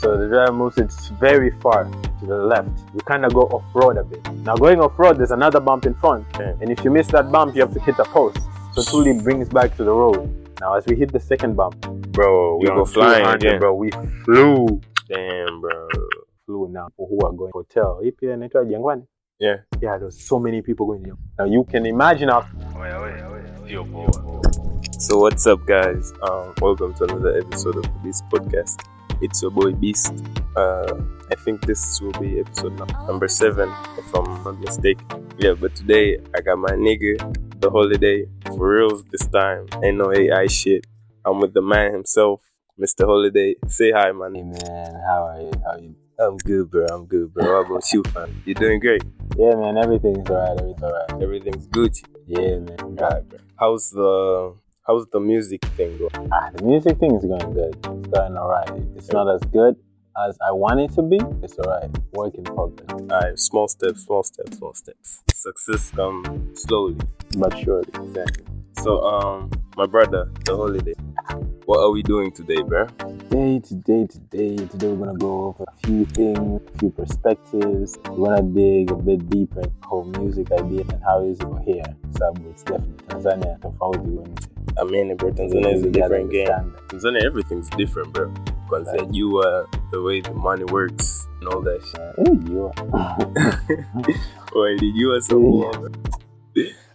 So the driver moves it's very far to the left. You kind of go off road a bit. Now going off road, there's another bump in front, Okay. and if you miss that bump, you have to hit a post. So it truly brings back to the road. Now as we hit the second bump, Bro, we go flying 200, again. bro. We flew, Damn, bro. flew now. Who are going hotel? Hii pia inaitwa Jangwani. Yeah. Yeah, there's so many people going there. Now you can imagine how So what's up, guys? Um, welcome to another episode of this podcast. It's your boy Beast. Uh, I think this will be episode number seven, if I'm not mistaken. Yeah, but today I got my nigga, the Holidayy, for reals this time. Ain't no AI shit. I'm with the man himself, Mr. Holidayy. Say hi, man. Hey man, how are you? How are you? I'm good, bro. I'm good, bro. How about you, fam? You doing great? Yeah, man, everything's alright. Everything's alright. Everything's good. Yeah, man. Right, bro. How's the How's the music thing going? Ah, the music thing is going good. It's going alright. It's not as good as I want it to be. It's alright. Work in progress, Alright, small steps, small steps, small steps. Success comes slowly. but surely. Exactly. So, um, my brother, the Holidayy. What are we doing today, bro? Day to day to day. Today we're gonna go over a few things, a few perspectives. We're gonna dig a bit deeper into whole music idea and how is it here. So it's definitely Tanzania tofauti when I mean, bro, Tanzania is a different game. Tanzania, everything's different, bro. Because Right. you, uh, the way the money works and all that shit. You are. Did you or someone?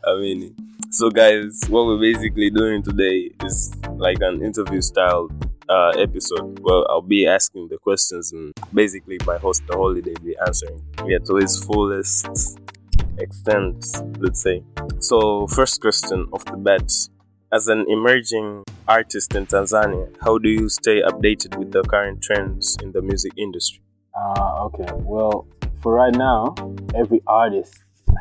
I mean, so guys, what we're basically doing today is like an interview style uh, episode. Well, I'll be asking the questions and basically my host, the Holidayy, be answering. Yeah, to his fullest extent, let's say. So, first question off the bat. As an emerging artist in Tanzania, how do you stay updated with the current trends in the music industry? Uh, okay. Well, for right now, every artist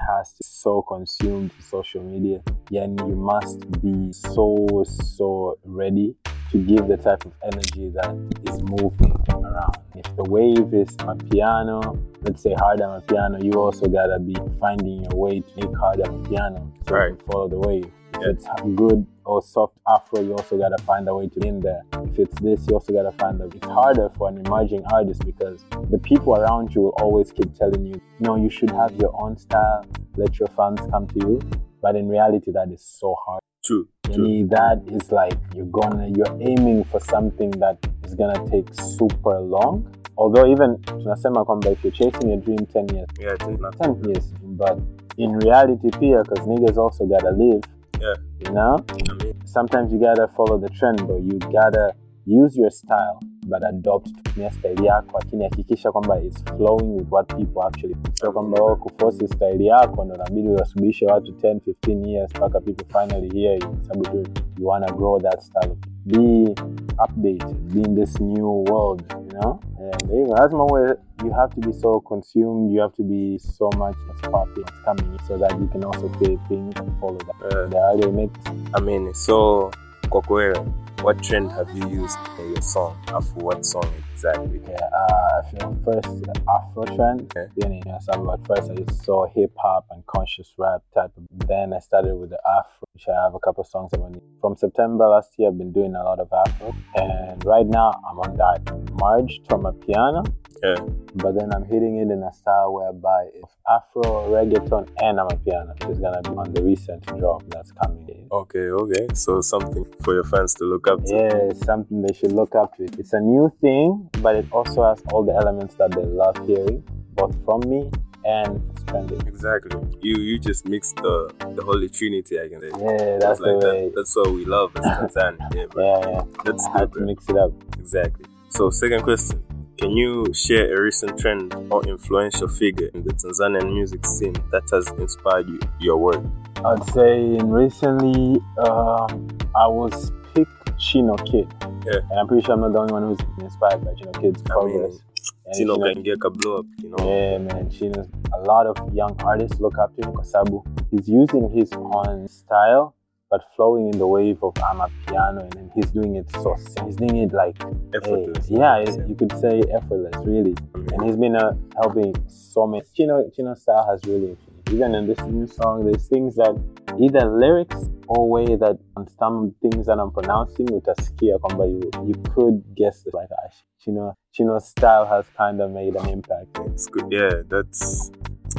has to so consumed social media. And you must be so so ready to give the type of energy that is moving around. If the wave is a piano, let's say hard on a piano, you also gotta be finding your way to make hard on a piano so Right. follow the wave. Yeah. It's good or soft afro, you also gotta find a way to be in there. If it's this, you also gotta find a. It's harder for an emerging artist because the people around you will always keep telling you, no, you should have your own style. Let your fans come to you. But in reality, that is so hard. True, true. That is like you're gonna you're aiming for something that is gonna take super long. Although even tunasema kwamba if you're chasing your dream 10 years, Yeah, I think not. 10 years, but in reality, pia, because niggas also gotta live. Yeah. You know, I mean, sometimes you gotta follow the trend, but you gotta use your style but adopt kutumia style yako, lakini hakikisha kwamba it's flowing with what people actually. So kwamba wewe kuforce style yako ndo inabidi wasubishe watu 10 15 years mpaka people finally hear you, sababu tu you wanna grow that style. Be updated, be in this new world, you know. And hivyo lazima uwe you have to be so consumed, you have to be so much as poppy what's coming so that you can also create things and follow that. uh, The earlier you make I mean, so kwako wewe, what trend have you used in your song? Afu what song exactly? Yeah, uh, I feel first Afro trend. Okay. Then you know, so at first I just saw hip hop and conscious rap type. Of, then I started with the Afro, which I have a couple songs on. From September last year, I've been doing a lot of Afro, and right now I'm on that merged from a piano. Yeah. But then I'm hitting it in a style whereby it's Afro, reggaeton, and amapiano, is gonna be on the recent drop that's coming. In. Okay, okay. So something for your fans to look up to. Yeah, something they should look up to. It's a new thing, but it also has all the elements that they love hearing, both from me and it's trending. Exactly. You you just mix the the holy trinity. I can say. Yeah, that's the like way. that. That's what we love as Tanzania. Yeah. Yeah, yeah. That's I good, to bro. mix it up. Exactly. So second question. Can you share a recent trend or influential figure in the Tanzanian music scene that has inspired you, your work? I'd say in recently, um, I was pick Chino Kidd. Yeah. And I'm pretty sure I'm not the only one who's inspired by Chino Kidd's I progress. mean, And Chino- Gangeka blow up, you know? Yeah, man. Chino's a lot of young artists look up to him because he's using his own style, but flowing in the wave of ama piano, and then he's doing it so he's doing it like hey, Effortless. yeah, you could say effortless, really. Mean, And he's been uh, helping so many. Chino Chino style has really. Even in this new song, there's things that either lyrics or way that some things that I'm pronouncing with a utasikia kwamba you, you could guess it like ah, Chino Chino's style has kind of made an impact. It's good. Yeah, that's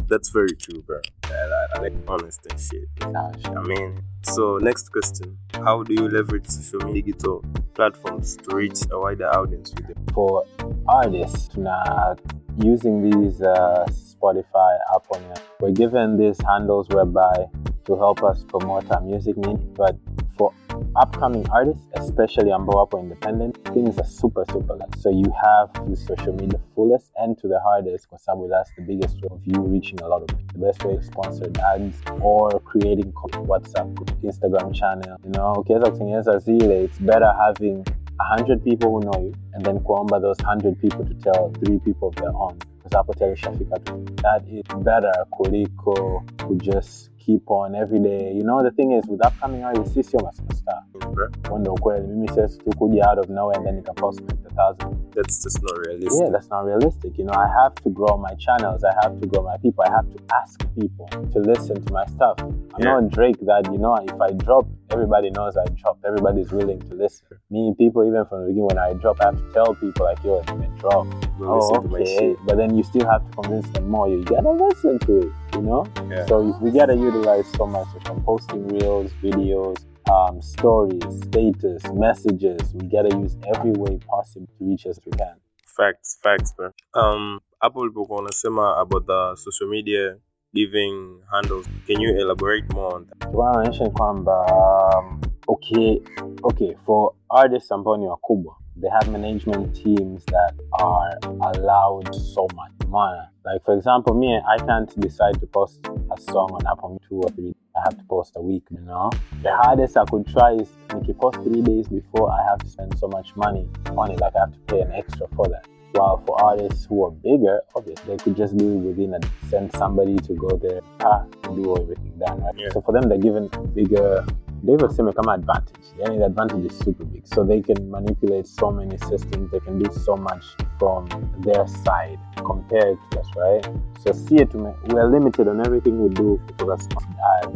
that's very true, bro. I, I, like honest and shit. I mean, so next question: How do you leverage social media digital platforms to reach a wider audience with them? For artists, now using these uh, Spotify, Apple, we're given these handles whereby to help us promote our music need, but for upcoming artists, especially ambao wapo independent, things are super super light. So you have to use social media fullest and to the hardest sababu that's the biggest way of you reaching a lot of people. The best way is sponsored ads or creating WhatsApp Instagram channel. You know, ukiweza kutengeneza zile, it's better having 100 people who know you and then kuomba those 100 people to tell three people of their own That is better kuliko to just keep on every day. You know, the thing is with upcoming artists, sisi sio masupstar. Bro, Huo ndio ukweli. Mimi siwezi tu kuja out of nowhere and then nikapost like a thousand. that's just not realistic. Yeah, that's not realistic. You know, I have to grow my channels. I have to grow my people. I have to ask people to listen to my stuff. I'm Yeah. not Drake that, you know, if I drop, everybody knows I dropped. Everybody's willing to listen. Me, people, even from the beginning, when I drop, I have to tell people, like, yo, I drop. Go Oh, listen to my oh, okay. But then you still have to convince them more. You gotta listen to it, you know? Yeah. So we gotta utilize so much from posting reels, videos, um, stories, status, messages. We gotta use every way possible to reach as we can. Facts, facts, bro. Um, hapo ulipokuwa unasema about the social media giving handles, can you elaborate more on that? Mention kwamba um, okay, okay, for artists ambao ni wakubwa they have management teams that are allowed so much. Umeona? Like for example, me, I can't decide to post a song on Apple two or three. I have to post a week, you know. The hardest I could try is if you post three days before, I have to spend so much money on it. Like I have to pay an extra for that. While for artists who are bigger, obviously they could just do it within and send somebody to go there, ah, do everything done, right? Yeah. So for them, they're given bigger they would say become advantage. Yani the advantage is super big. So they can manipulate so many systems, they can do so much from their side compared to us, right? So see it we're limited on everything we do kutoka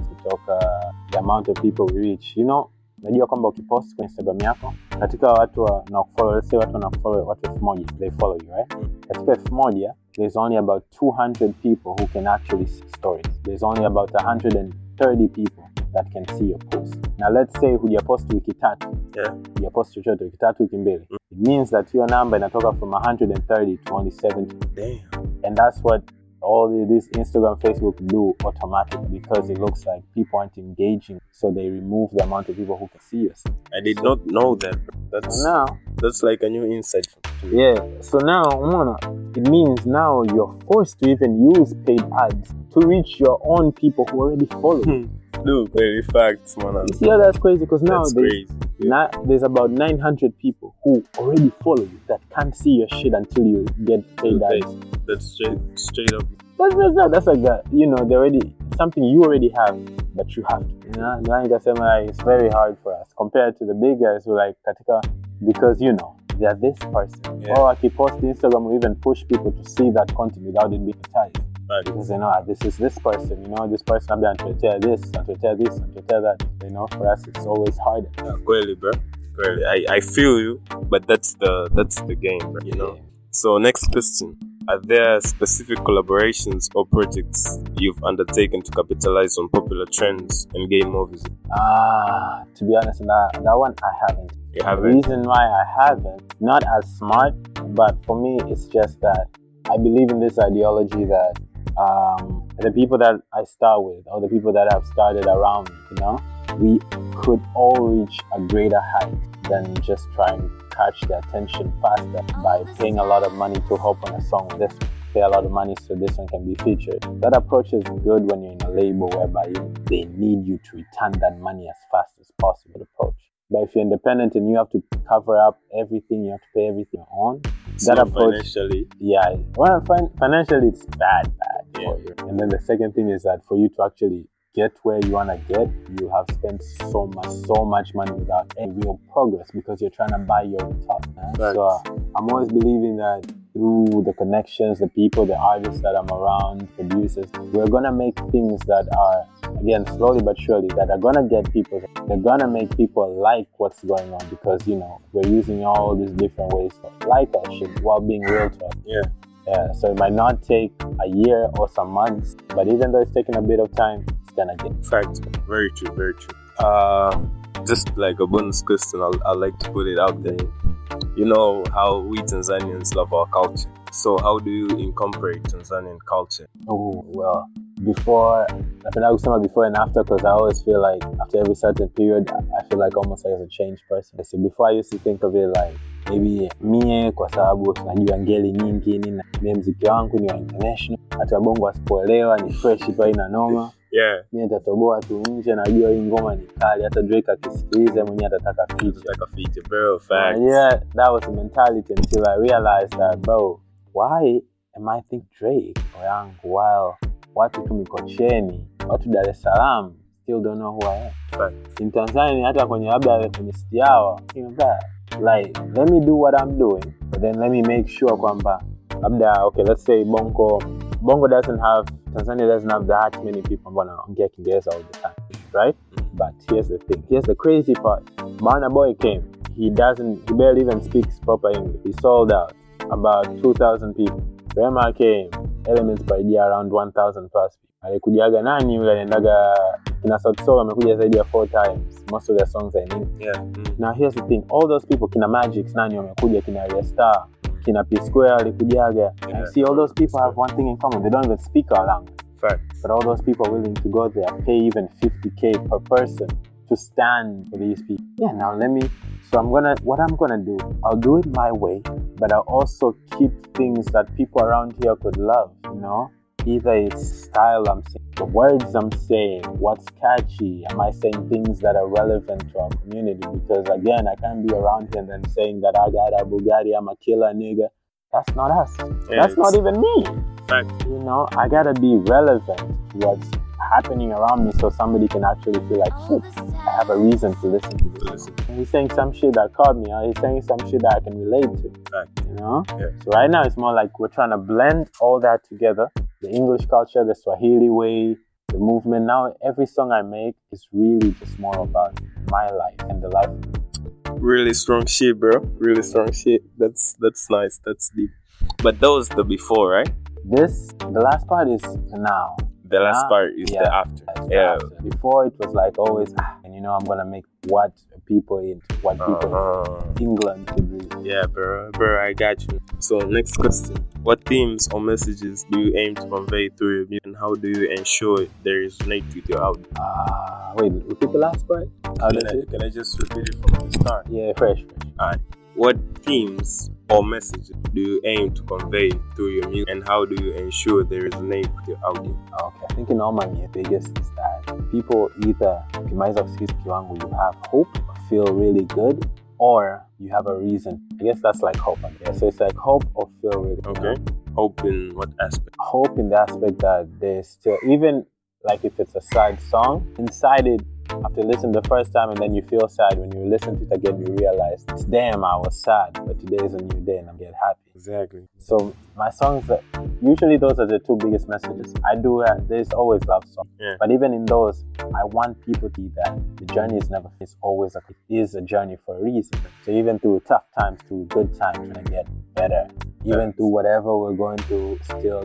kutoka the amount of people we reach. You know, najua kwamba ukipost kwenye Instagram yako katika watu wa- na kufollow, let's say watu wanakufollow watu moja they follow you right katika elfu moja there's only about 200 people who can actually see stories there's only about 130 people that can see your post now let's say hujapost wiki tatu Yeah. hujapost chochote wiki tatu wiki mbili mm. it means that your number inatoka from 130 to only 70 Damn. and that's what all the- this Instagram, Facebook do automatically because it looks like people aren't engaging, so they remove the amount of people who can see us. I did not know that. That's Now, that's like a new insight yeah, so now, it means now you're forced to even use paid ads to reach your own people who already follow. you. Hmm. Dude, very facts, man. You see how that's crazy? Because now there's, crazy. na- there's about 900 people who already follow you that can't see your shit until you get paid Okay. That's straight straight up. That's, that's, that. that's like that. You know, they already something you already have, but you have. You know, now nikasema it's very hard for us compared to the big guys who like katika because you know they're this person. Yeah. Or akipost Instagram will even push people to see that content without it being advertised. Because they know ah, this is this person, you know, this person I'm labda anatuletea this, anatuletea this, anatuletea that. You know, for us it's always harder. Yeah, Kweli, bro. Kweli. I, I feel you, but that's the that's the game, bro, you know. Yeah. So next question. Are there specific collaborations or projects you've undertaken to capitalize on popular trends and gain more visibility? Ah, to be honest, that, that one I haven't. You haven't? The reason why I haven't, not as smart, but for me, it's just that I believe in this ideology that um, the people that I start with, or the people that have started around me, you know, we could all reach a greater height than just trying to catch their attention faster by paying a lot of money to hop on a song with this one. Pay a lot of money so this one can be featured. That approach is good when you're in a label whereby they need you to return that money as fast as possible. Approach. But if you're independent and you have to cover up everything, you have to pay everything on. So that approach- financially, Yeah, well, fin- financially it's bad, bad Yeah. for you. And then the second thing is that for you to actually get where you wanna get, you have spent so much, so much money without any real progress because you're trying to buy your own top. man. So uh, I'm always believing that through the connections, the people, the artists that I'm around, producers, we're gonna make things that are again slowly but surely that are gonna get people they're gonna make people like what's going on because you know we're using all these different ways to like our shit while being real to us. Yeah. Yeah. So it might not take a year or some months, but even though it's taking a bit of time, get Fact. Very true. Very true. Uh, just like a bonus question, I'll, I'll like to put it out there. You know how we Tanzanians love our culture. So how do you incorporate Tanzanian culture? Oh, well, before, napenda kusema before and after because I always feel like after every certain period, I feel like almost like as a changed person. So before I used to think of it like maybe mie kwa sababu najua ngeli nyingi nini, mie mziki wangu ni wa international, hata wabongo wasipoelewa ni fresh tu haina noma. Yeah. Mimi nitatoboa tu nje, najua hii ngoma ni kali, hata Drake akisikiliza mwenyewe atataka feature. atataka a feature, bro. Fact. Yeah, that was the mentality until I realized that, bro, why am I think Drake yangu while watu tu Mikocheni, watu Dar es Salaam still don't know who I am. Facts. In Tanzania hata kwenye labda kwenye city yao, you know that. Like, let me do what I'm doing, but then let me make sure kwamba labda okay, let's say Bongo Bongo doesn't have Tanzania doesn't have that many people ambao wanaongea Kiingereza all the time, right? But here's the thing. Here's the crazy part. Burna Boy came. He doesn't. He barely even speaks proper English. He sold out about 2,000 people. Rema came. Elements by idea around 1,000 plus people. Alikujaga nani yule aliendaga kina Sauti Sol amekuja zaidi ya four times. Most of their songs I in Yeah. Mm. Now here's the thing. All those people kina Magics nani wamekuja kina Star kina P Square alikujaga. Yeah. you see all those people have one thing in common. They don't even speak our language. But all those people are willing to go there, pay even 50k per person to stand for these people. Yeah, now let me. So I'm gonna, what I'm gonna do, I'll do it my way, but I'll also keep things that people around here could love, you know? Either it's style I'm saying, the words I'm saying, what's catchy, am I saying things that are relevant to our community? Because again, I can't be around here and then saying that I got a Bugatti, I'm a killer nigga. That's not us. Yeah, That's not even me Fact. you know, I gotta be relevant to what's happening around me so somebody can actually feel like, "Shit, I have a reason to listen to this. Listen. He's saying some shit that caught me, or he's saying some shit that I can relate to, Fact. you know? Yeah. So right now it's more like we're trying to blend all that together the English culture, the Swahili way, the movement. Now every song I make is really just more about my life and the life. Really strong shit, bro. Really strong shit. That's that's nice. That's deep. But that was the before, right? This, the last part is now. The last Ah, part is yeah. the after. The Yeah. after. Before it was like always, ah, and you know, I'm gonna make what people in what people Uh-huh. in England read. Yeah, bro, bro, I got you. So, next question: What themes or messages do you aim to convey through your music, and how do you ensure they resonate with your audience? Ah, wait, repeat the last part. Can I, can I just repeat it from the start? Yeah, fresh. fresh. What themes or message do you aim to convey through your music, and how do you ensure they resonate with your audience? Okay, I think in all my biggest is that people either ukimaliza kusikiza kiwango you have hope, feel really good, or you have a reason. I guess that's like hope. I guess. So it's like hope or feel really good. Okay. Hope in what aspect? hope in the aspect that there's still even like if it's a sad song inside it after listening the first time and then you feel sad. When you listen to it again you realize damn i was sad. But today is a new day and i'm getting happy Exactly. so my songs that usually those are the two biggest messages. I do uh, there's always love songs. Yeah. but even in those i want people to that. The journey is never it's always a, it is a journey for a reason. So even through tough times through good times trying to get better even through whatever we're going through still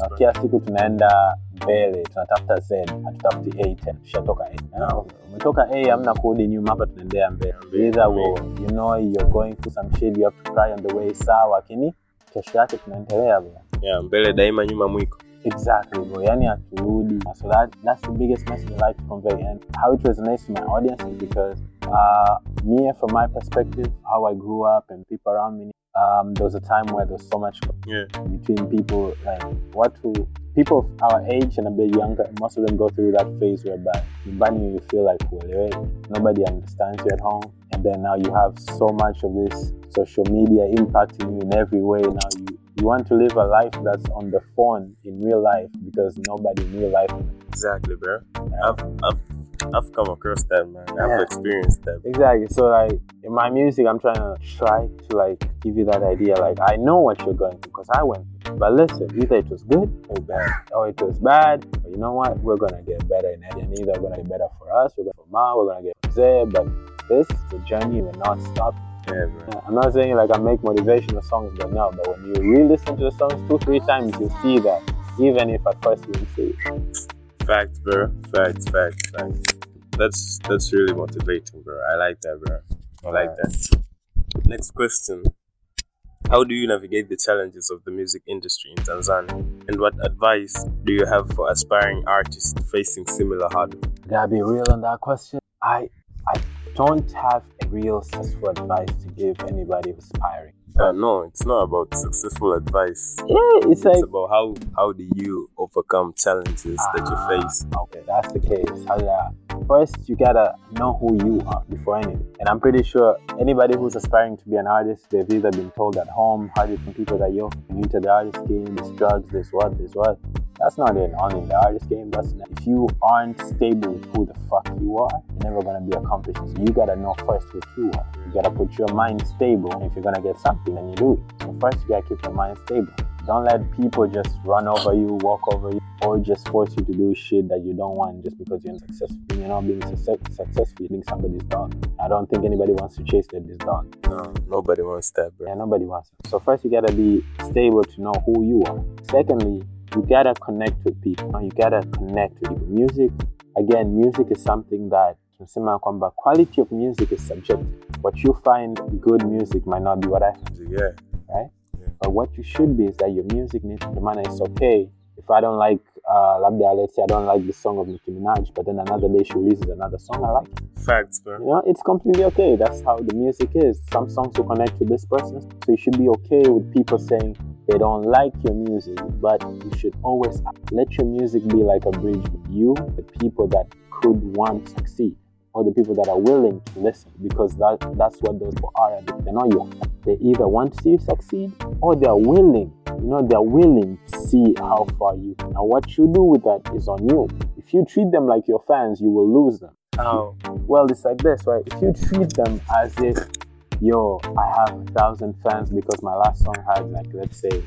na kila siku tunaenda mbele tunatafuta z hatutafuti a tena tushatoka a umetoka a amna kurudi nyuma hapa tunaendea mbele either mbele. you know you're going through some shit you have to cry on the way sawa lakini kesho yake tunaendelea bro Yeah, mbele daima nyuma mwiko. exactly bro yani haturudi so that, that's the biggest message I'd like to convey and how it resonates to my audience is because uh, me from my perspective how I grew up and people around me um, there was a time where there was so much Yeah. between people like what who people of our age and a bit younger most of them go through that phase whereby nyumbani you feel like hueleweki nobody understands you at home and then now you have so much of this social media impacting you in every way now you you want to live a life that's on the phone in real life because nobody in real life Exactly, bro. Yeah. I've, I've I've come across that, man. I've Yeah. experienced that. Exactly. So like in my music, I'm trying to try to like give you that idea. Like I know what you're going through because I went. through. But listen, either it was good or bad, or it was bad. But you know what? We're gonna get better in it, and either gonna get better for us, we're gonna for Ma, we're gonna get for Zay. But this is a journey. We're not stopping. Yeah. Yeah, I'm not saying like I make motivational songs, but no. But when you re-listen to the songs two, three times, you see that even if at first you didn't see it. Facts, bro. Facts, facts, facts. That's that's really motivating, bro. I like that, bro. I like that. Next question. How do you navigate the challenges of the music industry in Tanzania? And what advice do you have for aspiring artists facing similar hurdles? Gotta be real on that question. I I don't have a real successful advice to give anybody aspiring. Uh, no, it's not about successful advice. Yeah, it's like about how how do you overcome challenges that you Ah, face. Okay, that's the case. How that? First, you gotta know who you are before anything. And I'm pretty sure anybody who's aspiring to be an artist, they've either been told at home, how different people that yo, you into the artist game, this drugs, this what, this what. That's not it. Only in the artist game. That's not, if you aren't stable with who the fuck you are, you're never gonna be accomplished. So you gotta know first who you are. You gotta put your mind stable. If you're gonna get something, then you do it. So first, you gotta keep your mind stable. Don't let people just run over you, walk over you, or just force you to do shit that you don't want just because you're not successful. You're not being success- successful, you're being somebody's dog. I don't think anybody wants to chase their this dog. No, nobody wants that, bro. Yeah, nobody wants it. So first you gotta be stable to know who you are. Secondly, you gotta connect with people. Now, You gotta connect with people. Music, again, music is something that tunasema kwamba quality of music is subjective. What you find good music might not be what I find. Yeah. But what you should be is that your music needs to demand it's okay. If I don't like, uh, labda, let's say I don't like the song of Nicki Minaj, but then another day she releases another song I like. it. Facts, bro. You know, it's completely okay. That's how the music is. Some songs will connect with this person, so you should be okay with people saying they don't like your music, but you should always let your music be like a bridge with you, the people that could want to succeed, or the people that are willing to listen, because that that's what those people are. They're not you. They either want to see you succeed, or they're willing. You know, they're willing to see how far you. Now, what you do with that is on you. If you treat them like your fans, you will lose them. How? Well, it's like this, right? If you treat them as if, yo, I have a thousand fans because my last song had, like, let's say,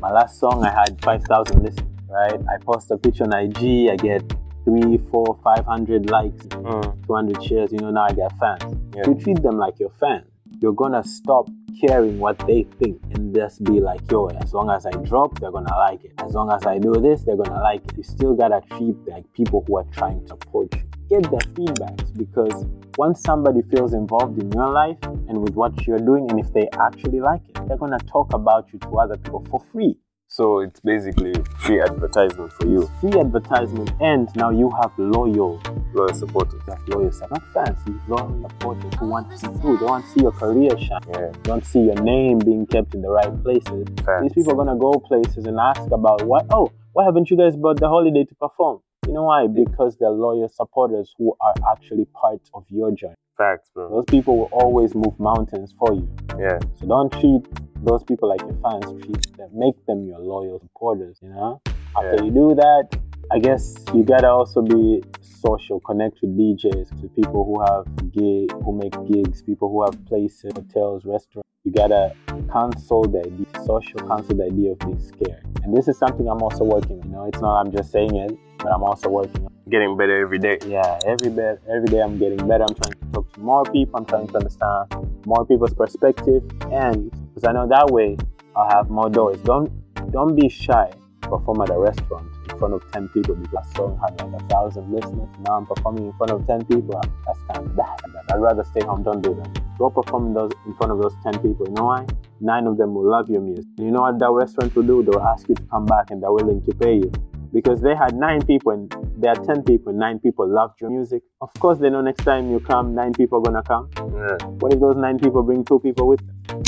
my last song I had 5,000 listens, right? I post a picture on IG, I get three, four, 500 likes, Mm. 200 shares, you know, now I get fans. Yeah. You treat them like your fans. you're gonna stop caring what they think and just be like, yo, as long as I drop, they're gonna like it. As long as I do this, they're gonna like it. You still gotta treat like people who are trying to support you. Get their feedbacks because once somebody feels involved in your life and with what you're doing, and if they actually like it, they're gonna talk about you to other people for free. So it's basically free advertisement for you, Free advertisement, and now you have loyal loyal supporters. That's loyal, so not fans, loyal supporters who want to see you. They want to see your career shine. Yeah. They want to see your name being kept in the right places. Facts. These people are gonna go places and ask about what. Oh, why haven't you guys brought the Holidayy to perform? You know why? Because they're loyal supporters who are actually part of your journey. Facts, bro. Those people will always move mountains for you. Yeah. So don't treat those people like your fans. Treat them, make them your loyal supporters. You know. After Yeah. you do that, I guess you gotta also be social. Connect with DJs, with people who have gig, who make gigs, people who have places, hotels, restaurants. You gotta cancel the idea, social cancel the idea of being scared. And this is something I'm also working. on. You know, it's not I'm just saying it, but I'm also working. Getting better every day. yeah, every bit, every day I'm getting better. I'm trying to talk to more people. I'm trying to understand more people's perspective, and because I know that way I'll have more doors. Don't don't be shy. Perform at a restaurant in front of ten people because that song had like a thousand listeners. Now I'm performing in front of ten people. That's kind of that. I'd rather stay home. Don't do that. Go perform in those in front of those ten people. You know why? Nine of them will love your music. You know what that restaurant will do? They'll ask you to come back, and they're willing to pay you because they had nine people and there are 10 people, nine people loved your music. Of course, they know next time you come, nine people are gonna come. Yeah. What if those nine people bring two people with them?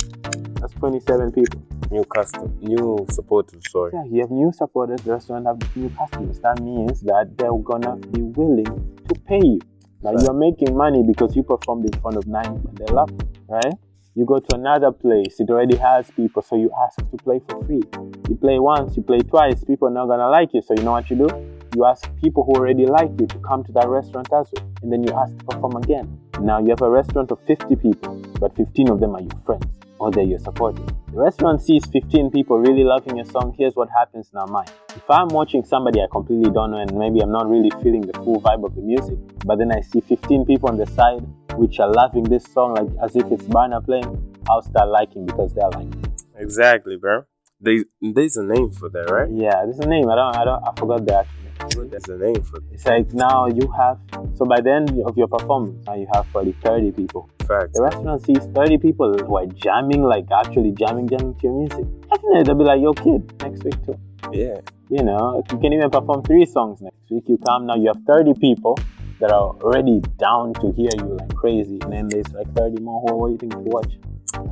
That's 27 people. New custom, new supporters. Sorry. Yeah, you have new supporters, the restaurant have new customers. That means that they're gonna be willing to pay you. Now Right. you're making money because you performed in front of nine and they love you, right? You go to another place, it already has people, so you ask to play for free. You play once, you play twice, people are not gonna like you, so you know what you do? You ask people who already like you to come to that restaurant as well, and then you ask to perform again. Now you have a restaurant of 50 people, but 15 of them are your friends or you're supporting. The restaurant sees 15 people really loving your song. Here's what happens in our mind. If I'm watching somebody I completely don't know and maybe I'm not really feeling the full vibe of the music, but then I see 15 people on the side which are loving this song like as if it's Burna playing, I'll start liking because they're liking it. Exactly, bro. They, there's a name for that, right? Yeah, there's a name. I don't, I don't, I forgot name. There's a name for that. It's like now you have, so by the end of your performance, now you have probably 30 people. Fact. The restaurant sees 30 people who are jamming, like actually jamming, jamming to your music. Definitely, they'll be like, your kid, next week too. Yeah. You know, you can even perform three songs next week. You come now, you have 30 people that are already down to hear you like crazy. And then there's like 30 more who are waiting to watch.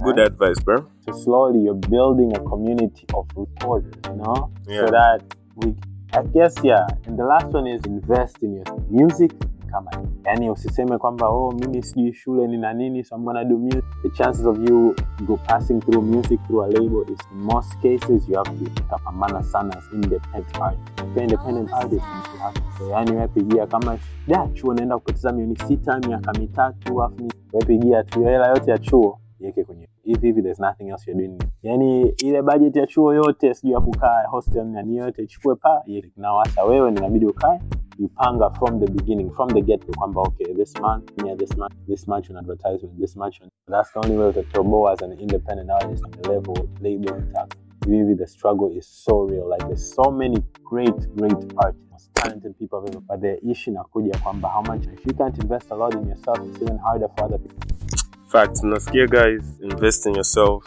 Good Right? advice, bro. So slowly you're building a community of recorders, you know? Yeah. So that we, I guess, yeah. And the last one is invest in your music. Kama yani usiseme kwamba oh mimi sijui shule ni na nini so I'm gonna do music. The chances of you go passing through music through a label is in most cases you have to kapambana sana as independent artist. Independent artist you have to yani wewe pigia kama ya chuo naenda kupoteza milioni sita miaka mitatu afu wewe pigia tu hela yote ya chuo iweke kwenye hivi hivi there's nothing else you're doing yani ile budget ya chuo yote sijui ya kukaa hostel na nini yote ichukue pa na hasa wewe inabidi ukae you panga from the beginning from the get go kwamba okay this month yeah, this month this much on advertisement this much on that's the only way to turbo as an independent artist on the level label tax Really, the struggle is so real. Like there's so many great, great artists, talented people but the issue nakuja kwamba how much if you can't invest a lot in yourself, it's even harder for other people. Fact, nasikia guys, invest in yourself,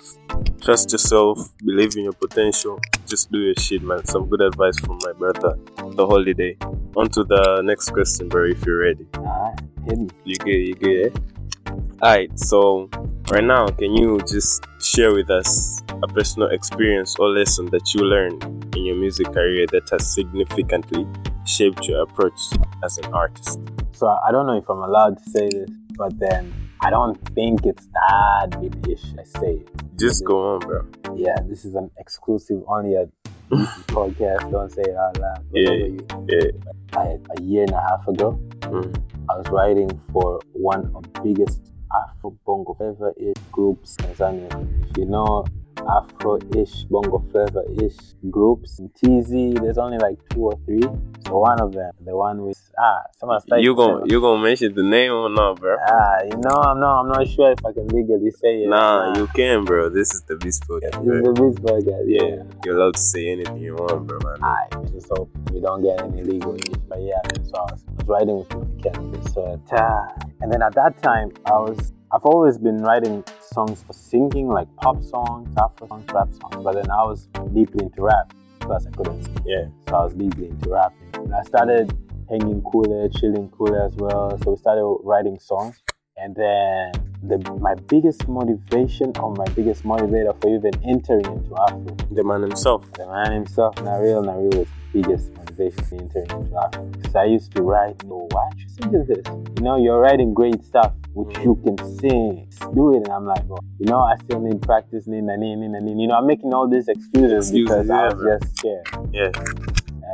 trust yourself, believe in your potential, just do your shit, man. Some good advice from my brother, the Holidayy. On to the next question, bro, if you're ready. Alright, hit me. You good, you good, eh? Alright, so right now, can you just share with us a personal experience or lesson that you learned in your music career that has significantly shaped your approach as an artist? So I don't know if I'm allowed to say this, but then I don't think it's that big-ish. I say it. Just go on, bro. Yeah, this is an exclusive only a podcast. Don't say it out loud. Yeah. You- Yeah. I, a year and a half ago, Mm. I was writing for one of the biggest Afro Bongo ever ish groups in Tanzania. If you know Afro ish, Bongo Flava ish groups TZ, there's only like two or three. So one of them, the one with ah, someone started You gonna you gonna mention the name or not, bro? ah, you know, I'm not, I'm not sure if I can legally say it. Nah, you can, bro. This is the Beast Podcast. This is the Beast Podcast, yeah. You're allowed to say anything you want, bro, man. I just hope we don't get any legal issues. But yeah, so I was, I was writing with the Ken. So, ta- and then at that time, I was I've always been writing songs for singing, like pop songs, Afro songs, rap songs. But then I was deeply into rap. Plus, I couldn't sing. Yeah. So I was deeply into rapping. And I started hanging cooler, chilling cooler as well. So we started writing songs. And then the my biggest motivation or my biggest motivator for even entering into Afro The man himself. the man himself, Naril, Naril was the biggest motivation to enter into Africa. Because I used to write, oh, why don't you sing to this? You know, you're writing great stuff, which mm. you can sing. Do it. And I'm like, oh, you know, I still need practice, need na need, need, need. You know, I'm making all these excuses, Excuses, because I yeah, was bro. just scared. Yeah.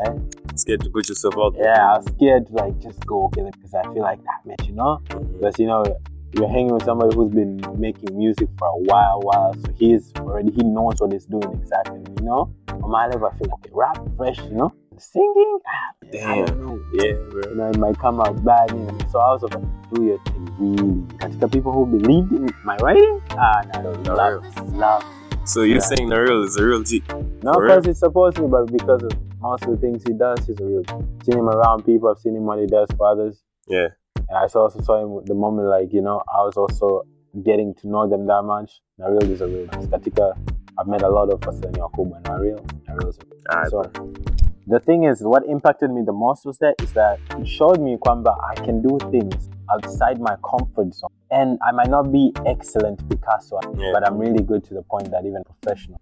Right? Scared to put yourself out there. Yeah, I was scared to like just go, okay, because I feel like that, man, you know? Because, you know, you're hanging with somebody who's been making music for a while, while, so he's already, he knows what he's doing exactly, you know? On my level, I feel like, rap fresh, you know? Singing, ah, Damn. Yeah, bro. You know, it might come out bad, you know? So I was like, do your thing, really. Katika people who believed in my writing, ah, no, no, No, love, love. So you're Yeah. saying real is a real G? Not real? because he supports me, but because of most of the things he does, he's a real. Seen him around people, I've seen him what he does for others. Yeah. And I also saw him the moment, like, you know, I was also getting to know them that much. Naril is a real. Katika, I've met a lot of Wasanii wakubwa. Naril, Naril is a real. So, the thing is, what impacted me the most was that is that it showed me kwamba I can do things outside my comfort zone. And I might not be excellent Picasso, Yeah. but I'm really good to the point that even professional.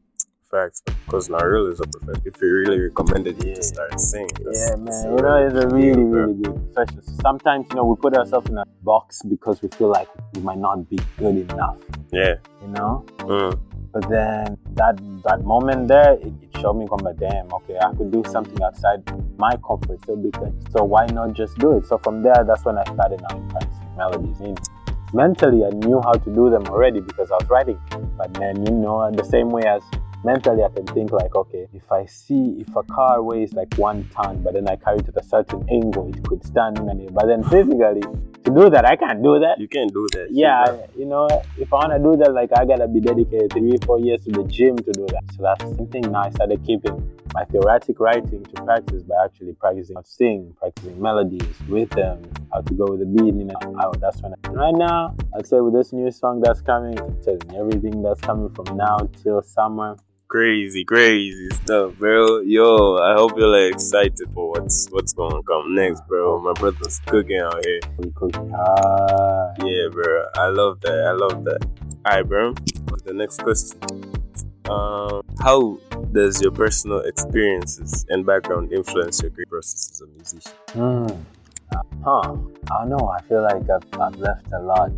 Facts, because Naril is a professional. If he really recommended you Yeah. to start singing, Yeah, man. You know, it's a really, really good profession. Sometimes, you know, we put ourselves in a box because we feel like we might not be good enough. Yeah. You know. Mm. But then that that moment there, it, it showed me, "Come, damn, okay, I could do something outside my comfort so because so why not just do it?" So from there, that's when I started now practicing melodies. In mentally, I knew how to do them already because I was writing. But then, you know, the same way as mentally, I can think like, okay, if I see if a car weighs like one ton, but then I carry it at a certain angle, it could stand in an But then physically, to do that, I can't do that. You can't do that. Yeah. I- you know, if I wanna do that, like I gotta be dedicated three, four years to the gym to do that. So that's something now I started keeping my theoretic writing to practice by actually practicing how to sing, practicing melodies, rhythm, how to go with the beat. You know, how, that's when. I, right now, I'd say with this new song that's coming, telling everything that's coming from now till summer. Crazy, crazy stuff, bro. Yo, I hope you're like excited for what's what's gonna come next, bro. My brother's cooking out here. We. Ah, Yeah, bro. I love that. I love that. Alright, bro. The next question. Um, how does your personal experiences and background influence your creative process as a musician? Hmm. Huh. I don't know. I feel like I've, I've left a lot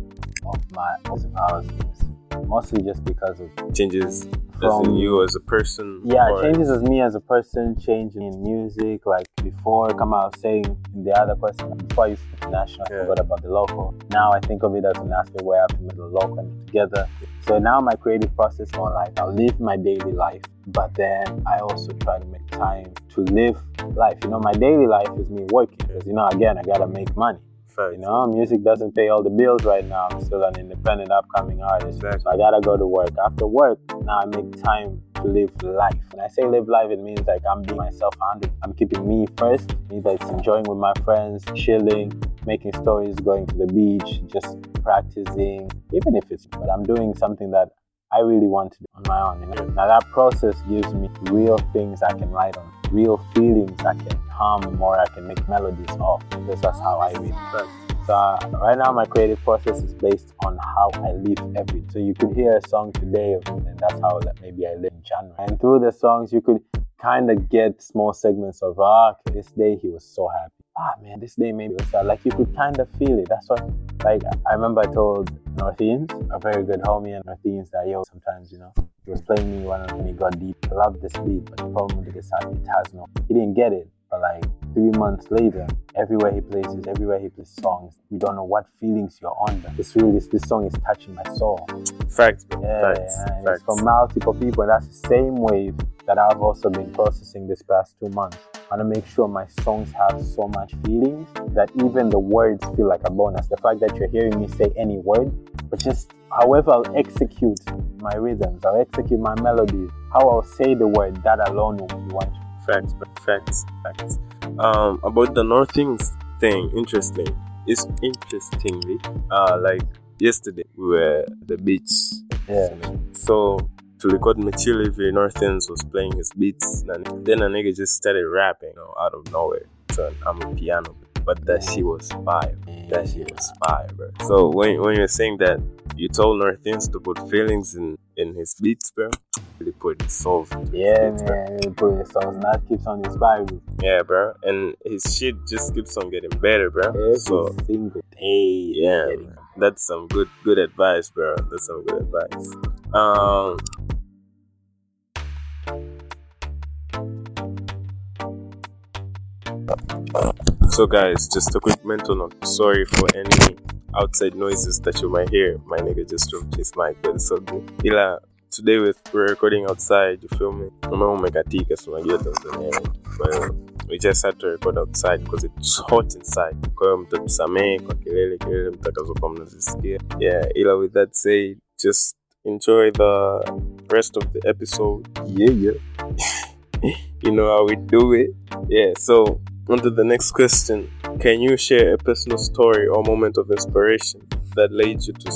of my of our things. Mostly just because of Changes from in you as a person? Yeah, or- changes as me as a person, changing in music. Like before, come out saying the other question, before I used to national, I Yeah. forgot about the local. Now I think of it as an aspect where I have to make the local and together. So now my creative process is more like I'll live my daily life, but then I also try to make time to live life. You know, my daily life is me working because you know, again, I gotta make money. Facts. You know, music doesn't pay all the bills right now. I'm still an independent, upcoming artist. So I gotta go to work. After work, now I make time to live life. When I say live life, it means like I'm being myself 100. I'm keeping me first. It means like enjoying with my friends, chilling, making stories, going to the beach, just practicing, even if it's, but I'm doing something that I really want to do on my own. You know? Now that process gives me real things I can write on, real feelings I can hum or I can make melodies of. Because that's how I feel. So uh, right now my creative process is based on how I live every day. So you could hear a song today and that's how like, maybe I live in January. And through the songs you could kind of get small segments of ah, okay, this day he was so happy. Ah man, this day it was sad. Like you could kind of feel it. That's what like I remember I told Northeans, a very good homie and Northeans that yo sometimes, you know, he was playing me one when he got deep. I love this beat, but the problem with it is that it has no he didn't get it. But like three months later, everywhere he plays it, everywhere he plays songs, we don't know what feelings you're under. It's really this song is touching my soul. Facts, bro. Yeah, Facts. and it's from multiple people. And that's the same wave that I've also been processing this past two months. I want to make sure my songs have so much feelings that even the words feel like a bonus. The fact that you're hearing me say any word, but just however I'll execute my rhythms, I'll execute my melodies, how I'll say the word, that alone will be one. Facts. Facts. Facts. Um, about the Northings thing, interesting. It's interestingly, uh, like yesterday we were at the beach. Yeah. So to record Mechili V Northings was playing his beats, and then a nigga just started rapping, you know, out of nowhere. So I'm a piano, but that she was fire. That she was fire, bro. So when when you're saying that you told Northings to put feelings in in his beats, bro, really put soul. into his Yeah, beats, man. You put your songs, and that keeps on inspiring. Yeah, bro. And his shit just keeps on getting better, bro. Every So single day. yeah, that's some good good advice, bro. That's some good advice. Um. So, guys, just a quick mental note. Sorry for any outside noises that you might hear. My nigga just dropped his mic, but it's so good. Ila, today with we're recording outside. You feel me? Mama umekatika, so unajua Tanzania. Kwa hiyo we just had to record outside because it's hot inside. Kwa hiyo mtatusamehe kwa kelele kelele mtakazokuwa mnazisikia. Yeah, ila with that said, just enjoy the rest of the episode. Yeah, yeah. you know how we do it. Yeah, so on to the next question. Can you share a personal story or moment of inspiration that led you to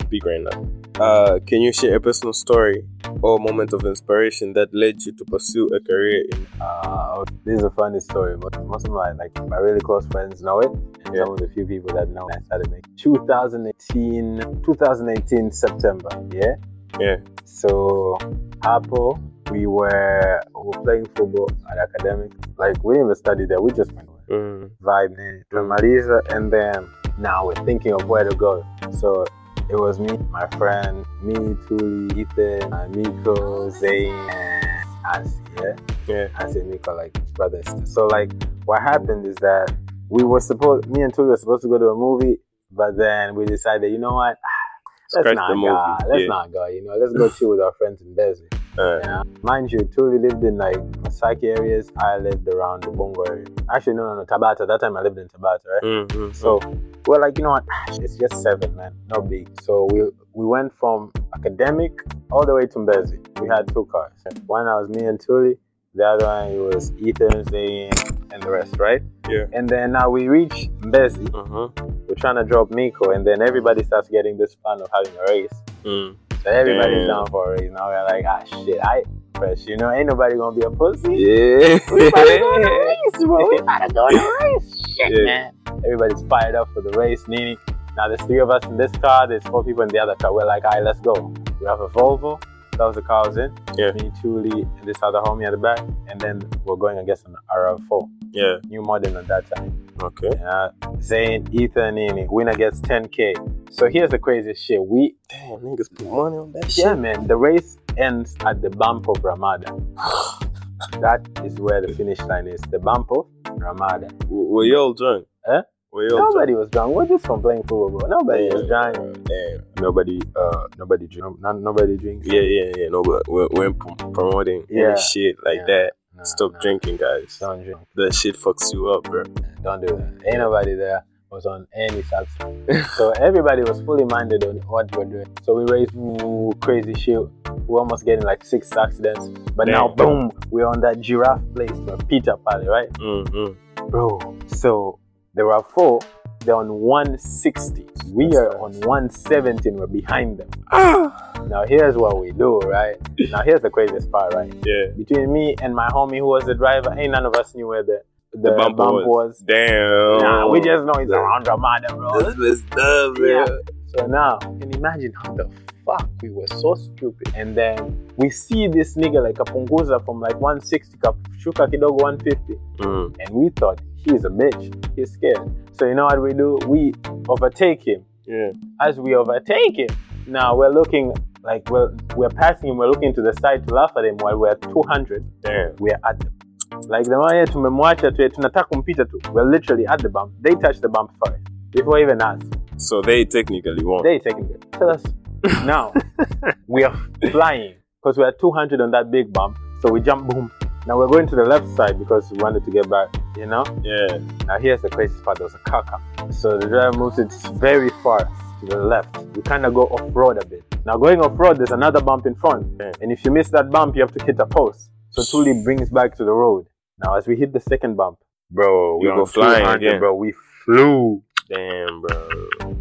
speak right now? Uh, can you share a personal story or moment of inspiration that led you to pursue a career in Uh, this is a funny story, but most of my like my really close friends know it, and Yeah. some of the few people that know I started making 2018, 2018 September. Yeah. Yeah. So Apple, we were, we were playing football at academic. Like we didn't even study there. We just went Mm. vibe in Tumaliza, and then now we're thinking of where to go. So it was me, my friend, me, Tuli, Ethan, Miko, Zayn, and Ansi. Yeah, Yeah. Ansi and Miko, like brothers. So like, what happened is that we were supposed, me and Tuli were supposed to go to a movie, but then we decided, you know what? Let's not go. Let's yeah. not go. You know, let's go chill with our friends in. Uh, Yeah. Mind you, Tuli lived in like Masaki areas. I lived around the Bongo area. Actually, no, no, no, Tabata. That time I lived in Tabata, right? mm, mm, So we're like, you know what? It's just seven, man. Not big. So we we went from academic all the way to Mbezi. We had two cars. One was me and Tuli. The other one was Ethan, Zayn, and the rest, right? Yeah. And then now we reach Mbezi. uh-huh. Trying to drop Miko, and then everybody starts getting this fun of having a race. Mm. So everybody's Damn. down for a race. Now we're like, ah, shit, I fresh. You know, ain't nobody gonna be a pussy. Yeah. We about to go on a race, bro. We about to go on a race. Shit, Yeah. man. Everybody's fired up for the race, Nini. Now there's three of us in this car. There's four people in the other car. We're like, all right, let's go. We have a Volvo. That was the car I was in. Yeah. Me, Tuli, and this other homie at the back. And then we're going against an RAV4. yeah. New model at that time. Okay. Yeah. Zayn, Ethan, Nini. Winner gets 10K. So here's the craziest shit. We, Damn, niggas put money on that shit. yeah, man, the race ends at the bump of Ramada. That is where the finish line is. The bump of Ramada. W- Were y'all drunk? Huh? Were Nobody was drunk. We're just from playing football, bro. Nobody was drunk? drunk. Damn. Nobody, uh, nobody drink. No, nobody drinks. Yeah, yeah, yeah. No, but we're, we're promoting Yeah. any shit like Yeah. that. Nah, Stop nah, drinking, guys. Don't drink. That shit fucks you up, bro. Don't do that. Ain't nobody there was on any substance. so everybody was fully minded on what we're doing. So we raised ooh, crazy shit. We're almost getting like six accidents. But now, boom, we're on that giraffe place where Peter Pally, right? Mm-hmm. Bro, so there are four. They're on 160. We That's are nice. on 170 and we're behind them. Ah. Now here's what we do, right? Now here's the craziest part, right? Yeah. Between me and my homie who was the driver, ain't none of us knew where the the, The bump bump was. was. Damn. Nah, we just know it's around Ramada, bro. That's messed up. Yeah. So now, can you imagine how the fuck we were so stupid? And then we see this nigga like a punguza from like 160 kashuka kidogo 150, Mm. and we thought he's a bitch. He's scared. So you know what we do? We overtake him. Yeah. As we overtake him, now we're looking like we're we're passing him. We're looking to the side to laugh at him while we're 200. Damn. We're at the like the one here tumemwacha tu tunataka kumpita tu. We're literally at the bump. They touch the bump first before even us. So they technically won. They it. Tell us now. we are flying because we are 200 on that big bump. So we jump, boom. Now we're going to the left side because we wanted to get back. You know. yeah. Now here's the craziest part. There was a car come. So the driver moves it very far to the left. We kind of go off road a bit. Now going off road, there's another bump in front, Yeah. and if you miss that bump, you have to hit a post. So Tuli brings back to the road. Now as we hit the second bump, bro, we're go flying again. bro. We flew. Damn, bro.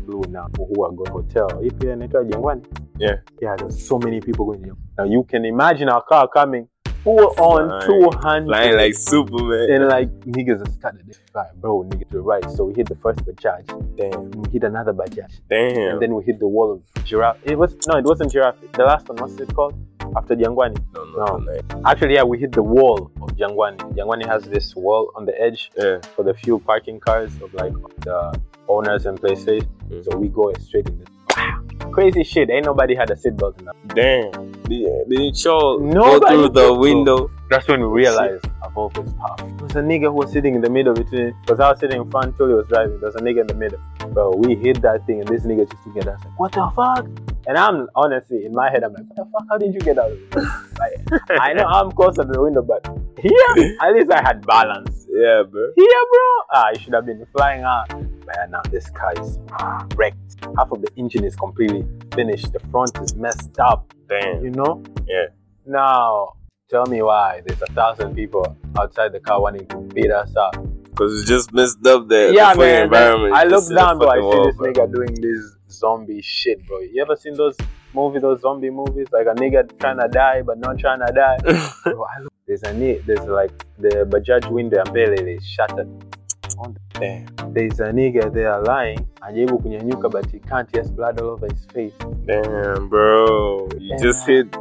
flew now who are going hotel. Hii pia inaitwa Jangwani. Yeah. Yeah, there's so many people going. Now you can imagine our car coming full on Flying. 200. Flying like Superman. and like niggas are started to fly, bro, nigga to the right. So we hit the first Bajaj, Damn. we hit another Bajaj, Damn. and then we hit the wall of giraffe. It was no, it wasn't giraffe. The last one, what's it called? After Jangwani. no, no, no. no. Actually, yeah, we hit the wall of Jangwani. Jangwani has this wall on the edge Yeah. for the few parking cars of like the owners and places. Mhm. So we go straight in the crazy shit. Ain't nobody had a seatbelt in that. Damn. Did, did y'all go through the window? That's when we realized Volvo is powerful. There was a nigga who was sitting in the middle between, because I was sitting in front, Tully was driving. There was a nigga in the middle. Bro, we hit that thing and this nigga just together. I was like, what the fuck? And I'm honestly, in my head, I'm like, what the fuck? How did you get out of it? like, I know I'm closer to the window, but here, at least I had balance. Yeah, bro. Here, bro, ah, you should have been flying out. Man, now this car is wrecked. Half of the engine is completely finished. The front is messed up. Damn. You know? Yeah. Now, tell me why there's a thousand people outside the car wanting to beat us up. Because it's just messed up there. yeah, the man. environment. I look down, bro. I see fucking this wall, nigga doing this zombie shit, bro. You ever seen those movies, those zombie movies? Like a nigga trying to die but not trying to die. bro. bro, I look, there's a there's like the Bajaj window and barely is shattered. On Damn. there's a nigga there lying anajaribu kunyanyuka but he can't he has blood all over his face Damn, bro. You Yeah. just hit,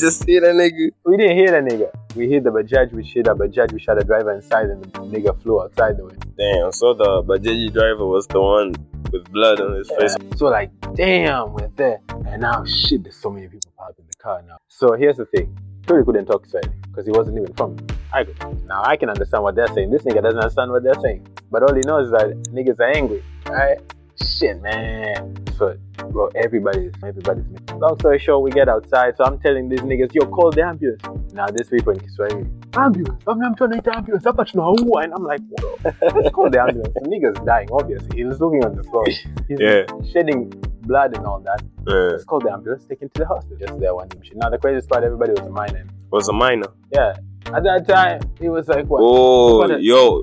just hit a nigga. we didn't hit a nigga we hit the bajaj we shit a bajaj we shot a driver inside and the nigga flew outside the way Damn. So the Bajaji driver was the one with blood on his face. so like damn we're there and now shit there's so many people parked in the car now so here's the thing Tori couldn't talk Swahili because he wasn't even from I could. Now I can understand what they're saying. This nigga doesn't understand what they're saying. But all he knows is that niggas are angry. Alright? Shit, man. So, bro, everybody's, everybody's. Long story short, we get outside. So I'm telling these niggas, yo, call the ambulance. Now these people in Kiswahili, ambulance. I'm, I'm trying to hit ambulance. Hapa tunaua. And I'm like, whoa. Let's call the ambulance. The nigga's dying, obviously. He's looking on the floor. He's Yeah. shedding blood and all that. Yeah. Let's call the ambulance, take him to the hospital. Just there, one shit. Now the craziest part, everybody was mine. Was a minor. Yeah. At that time, it was like what? Oh, What yo,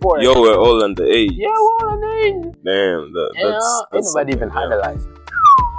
4. yo, we're all underage. Yeah, well, I mean, Damn, that, yeah, that's, that's nobody even had a license.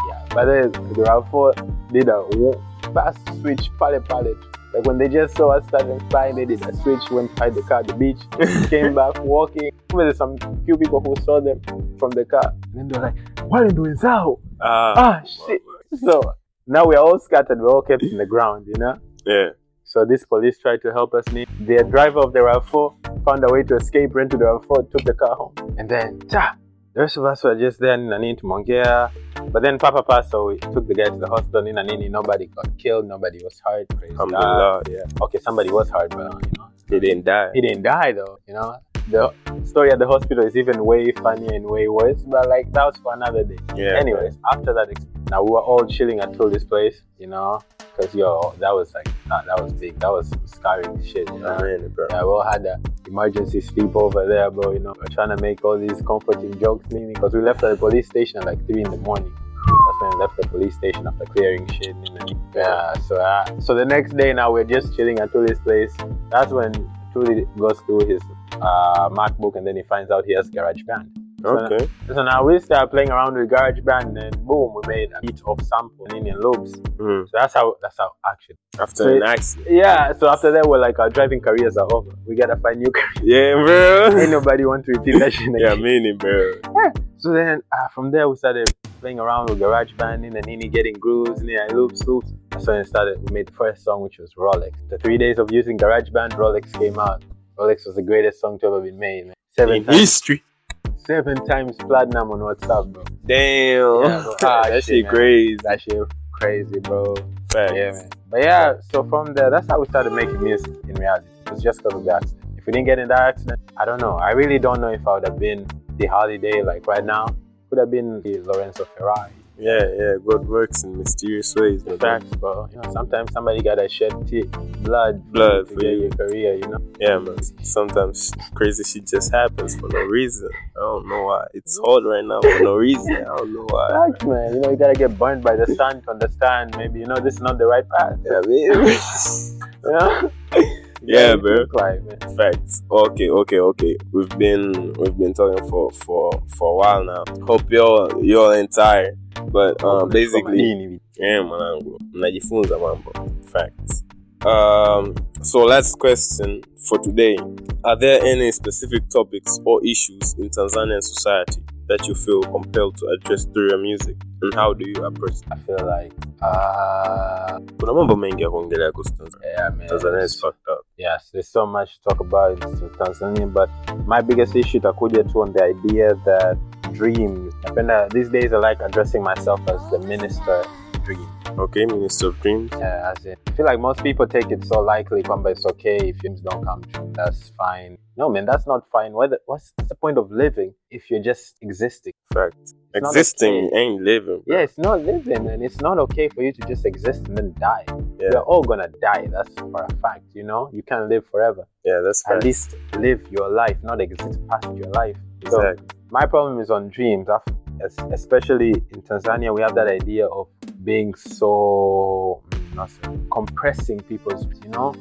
Yeah, but then the RAV4 did a fast switch, pallet pallet. Like when they just saw us starting flying, they did a switch, went behind the car at the beach, came back walking. There's some few people who saw them from the car. And then they're like, what are you doing, Zao? Ah, Ah, shit. So now we're all scattered, we're all kept in the ground, you know? Yeah. So this police tried to help us. The driver of the RAV4 found a way to escape, ran to the RAV4, took the car home. And then, cha, the rest of us were just there, Nini to Mongea. But then Papa passed, so we took the guy to the hospital, Nina Nini. Nobody got killed, nobody was hurt. Praise God. Yeah. Okay, somebody was hurt, but you know, He didn't die. he didn't die though, you know. The story at the hospital is even way funnier and way worse, but like that was for another day. Yeah. Anyways, after that, now we were all chilling at Tully's place, you know, because yo, that was like that, that was big, that was scarring shit, you know. I mean, bro. Yeah, we all had an emergency sleepover there, bro. You know, we're trying to make all these comforting jokes, meaning because we left at the police station at like three in the morning. That's when we left the police station after clearing shit. You know? Yeah. So, uh, so the next day now we're just chilling at Tuli's place. That's when Tuli goes through his uh, MacBook and then he finds out he has GarageBand. Okay. So now we start playing around with GarageBand and boom, we made a beat of sample in Indian loops. Mhm. So that's how that's how actually. After So an accident. Yeah. So after that, we're like our driving careers are over. We gotta find new. careers. Yeah, bro. Ain't nobody want to repeat that shit again. yeah, meaning, bro. So then uh, from there we started playing around with GarageBand and Nini getting grooves, and Nini loops, loops. So then started we made the first song which was Rolex. The three days of using GarageBand, Rolex came out. Rolex was the greatest song to ever be made, man. Seven In times history. Seven times platinum on WhatsApp, bro. Damn. Yeah, bro. Ah, that shit, shit man. crazy. That shit crazy, bro. Facts. Yeah, man. But yeah, so from there, that's how we started making music in reality. It was just because of the accident. If we didn't get in that accident, I don't know. I really don't know if I would have been the Holidayy like right now. Could have been the Lorenzo Ferrari. Yeah, yeah. God works in mysterious ways. Facts, bro. You know, sometimes somebody gotta shed blood, Blood to for get you. your career. You know. Yeah, man. Sometimes crazy shit just happens for no reason. I don't know why. It's hot right now for no reason. I don't know why. Facts, man. You know, you gotta get burned by the sun to understand. Maybe you know this is not the right path. Yeah, man. You know. Yeah, bro. man. Facts. Okay, okay, okay. We've been we've been talking for for for a while now. Hope you're you're entire. But um, basically, yeah, mwanangu, mnajifunza mambo. Facts. Um, so last question for today: Are there any specific topics or issues in Tanzanian society that you feel compelled to address through your music, and how do you approach? It? I feel like, uh, Kuna mambo mengi ya kuongelea kuhusu Tanzania. Tanzania is fucked up. Yes, there's so much to talk about in Tanzania, but my biggest issue takuja tu on the idea that dreams. Napenda these days I like addressing myself as the minister of dreams. Okay, Minister of Dreams. Yeah, as in, I feel like most people take it so likely, kwamba it's okay if dreams don't come true. That's fine. No, man, that's not fine. Whether what's the point of living if you're just existing? Facts. It's Existing okay. ain't living. bro. Yeah, it's not living, and it's not okay for you to just exist and then die. Yeah. We're all gonna die. That's for a fact. You know, you can't live forever. Yeah, that's At least live your life, not exist past your life. So, Exactly. my problem is on dreams I've- especially in tanzania we have that idea of being so mm, compressing people's you know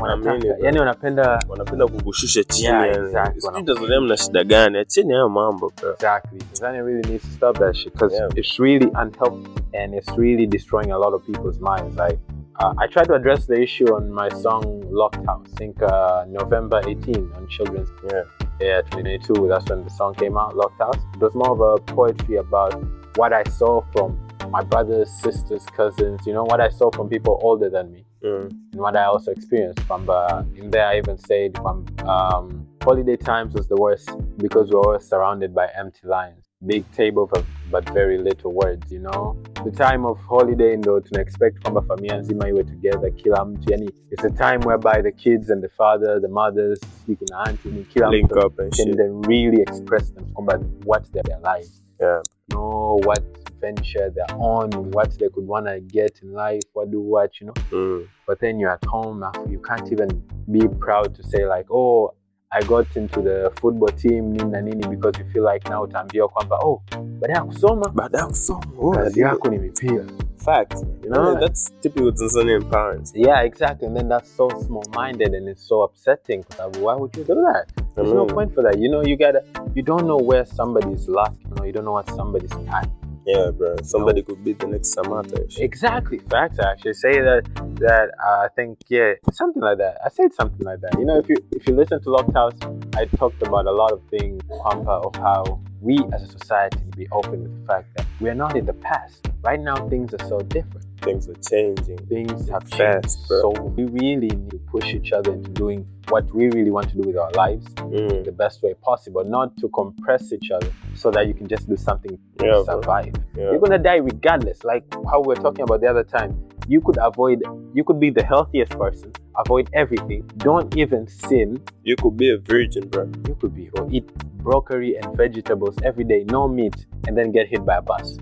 Wanataka- Amini, bro. yani wanapenda wanapenda kukushusha chini Yeah, yani. exactly. Sijui Tanzania mna shida gani acheni hayo mambo bro. exactly tanzania really needs to stop that shit because Yeah. it's really unhealthy and it's really destroying a lot of people's minds like uh, I tried to address the issue on my song Locked House, I think uh, November 18 on Children's. Yeah. Yeah, 2022. That's when the song came out, Locked House. It was more of a poetry about what I saw from my brothers, sisters, cousins. You know what I saw from people older than me, Mm. and what I also experienced. From uh, in there, I even said, from, um, holiday times was the worst because we were always surrounded by empty lines, big table but, but very little words. You know, the time of holiday ndo tunaexpect kwamba familia nzima iwe together, kila mtu yani, it's a time whereby the kids and the father, the mothers, speaking auntie, ni kila Link mtu up and can shit. then really express them kwamba what their, their lives Yeah. know what venture they're on, what they could want to get in life, what do what, you know. Mm. But then you're at home, uh, you can't even be proud to say like, oh, I got into the football team nini na nini because you feel like now utaambiwa kwamba oh, baada ya kusoma Baada ya kusoma. Oh, kazi yako ni mipira. Facts. You know? Yeah, that's typical Tanzanian parents. Yeah, exactly. And then that's so small-minded and it's so upsetting. Why would you do that? There's no Mm. point for that. You know, you gotta. You don't know where somebody's luck. You know, you don't know what somebody's time. Yeah, bro. Somebody could be the next Samatta. Exactly. Facts. I actually say that. That uh, I think yeah, something like that. I said something like that. You know, if you if you listen to Locked House, I talked about a lot of things, Pampa, of how we as a society be open with the fact that we are not in the past. Right now, things are so different. Things are changing. Things have Fast. So we really need to push each other into doing what we really want to do with our lives Mm. the best way possible, not to compress each other so that you can just do something to Yeah, survive. Yeah. You're gonna die regardless. Like how we were talking about the other time. You could avoid. You could be the healthiest person. Avoid everything. Don't even sin. You could be a virgin, bro. You could be or eat broccoli and vegetables every day, no meat, and then get hit by a bus.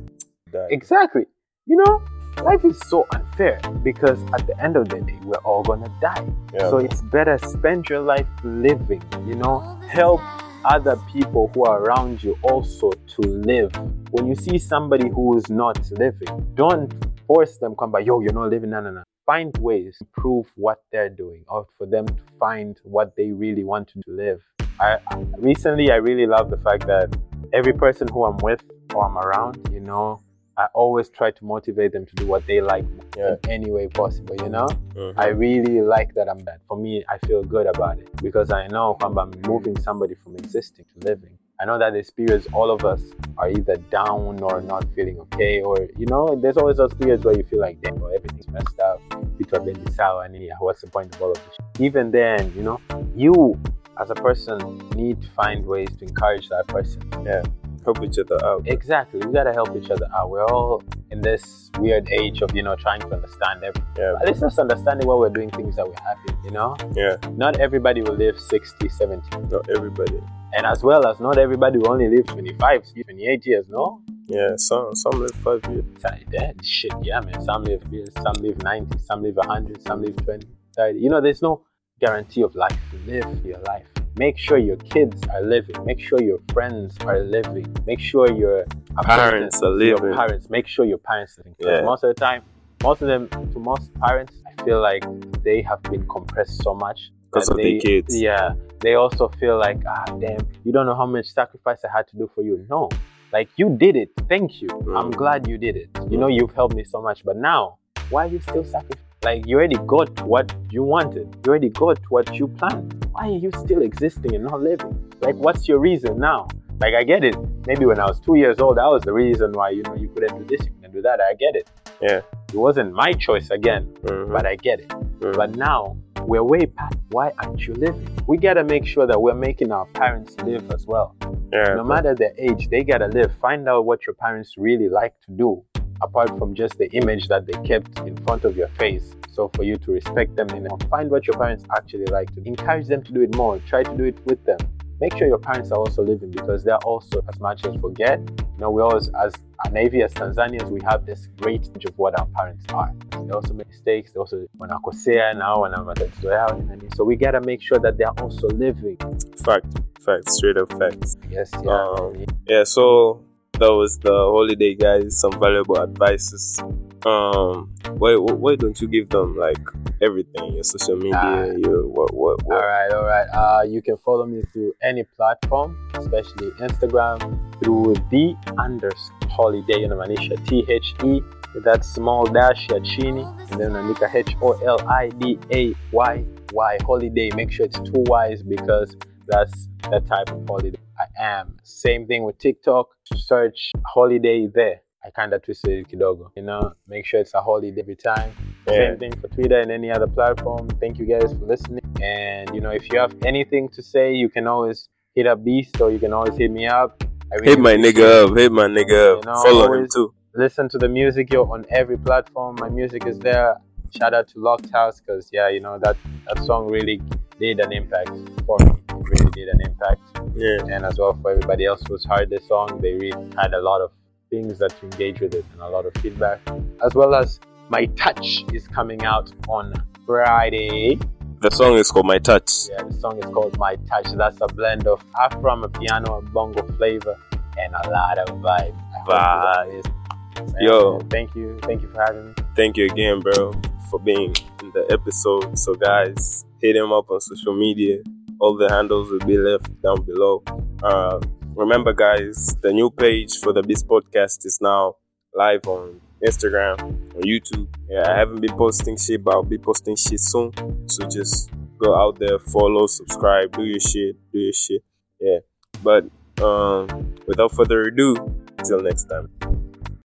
Exactly. You know, life is so unfair because at the end of the day, we're all gonna die. Yeah. So it's better spend your life living, you know, help other people who are around you also to live. When you see somebody who is not living, don't force them come by, yo, you're not living, no, no, no. Find ways to prove what they're doing or for them to find what they really want to live. I I- recently I really love the fact that every person who I'm with or I'm around, you know, I always try to motivate them to do what they like Yeah. in any way possible, you know? Mhm. I really like that I'm that. For me, I feel good about it because I know kwamba I'm moving somebody from existing to living. I know that there's periods all of us are either down or not feeling okay, or you know, there's always those periods where you feel like, damn, bro, everything's messed up. People are being sour, and yeah, what's the point of all of this? Even then, you know, you as a person need to find ways to encourage that person. Help each other out. Exactly, we gotta help each other out. We're all in this weird age of you know trying to understand everything. Yeah. At least just understanding why we're doing things that we're happy, you know? Yeah. Not everybody will live 60, 70. Not everybody. And as well as not everybody will only live 25, 28 years, no? Yeah. Some some live five years. That shit, yeah, man. Some live years, some live 90, some live 100, some live 20, 30. You know, there's no guarantee of life. Live your life. Make sure your kids are living. Make sure your friends are living. Make sure your Parents are living. your parents. Make sure your parents are living. 'Cause Yeah. most of the time, most of them, to most parents, I feel like they have been compressed so much. Because of they, the kids. Yeah. They also feel like, ah, damn, you don't know how much sacrifice I had to do for you. No. Like, you did it. Thank you. I'm Mm. glad you did it. You know, you've helped me so much. But now, why are you still sacrificing? Like, you already got what you wanted. You already got what you planned. Why are you still existing and not living? Like, what's your reason now? Like, I get it. Maybe when I was two years old, that was the reason why, you know, you couldn't do this, you couldn't do that. I get it. Yeah. It wasn't my choice again, Mhm. but I get it. Mhm. But now we're way past. Why aren't you living? We gotta make sure that we're making our parents live as well. yeah. No matter their age, they gotta live. Find out what your parents really like to do, apart from just the image that they kept in front of your face. So for you to respect them, you know, find what your parents actually like to. Encourage them to do it more. Try to do it with them. Make sure your parents are also living because they're also as much as forget. You know, we always, as a Navy, as Tanzanians, we have this great image of what our parents are. They also make mistakes. They also wanakosea now wana matatizo yao nini. So we gotta make sure that they're also living. Fact. Fact. Straight up facts. Yes, yeah. Um, Yeah, so that was the Holidayy, guys. Some valuable advices. Um, why why don't you give them like everything? Your social media, Ah. your what what All what? right, all right. Uh, you can follow me through any platform, especially Instagram, through the underscore Holidayy unamaanisha T H E that small dash ya chini and then unaandika H O L I D A Y Y holiday. Make sure it's two Y's because That's the type of holiday I am. Same thing with TikTok. Search Holidayy there. I kind of twisted it kidogo. You know, make sure it's a holiday every time. Yeah. Same thing for Twitter and any other platform. Thank you guys for listening. And you know, if you have anything to say, you can always hit up Beast or you can always hit me up. I really Hit my nigga up. Hit my nigga up. You know, Follow him too. listen to the music yo on every platform my music is there shout out to locked house because yeah you know that that song really did an impact for me really did an impact Yeah. and as well for everybody else who's heard the song they really had a lot of things that to engage with it and a lot of feedback as well as my touch is coming out on friday The song is called My Touch. yeah the song is called my touch that's a blend of afro piano and Bongo Flava and a lot of vibe Vibe. Yo. thank you thank you for having me Thank you again, bro, for being in the episode. So, guys, hit him up on social media. All the handles will be left down below. Uh, remember, guys, the new page for the Beast Podcast is now live on Instagram, on YouTube. Yeah, I haven't been posting shit, but I'll be posting shit soon. So just go out there, follow, subscribe, do your shit, do your shit. Yeah. But um, without further ado, till next time.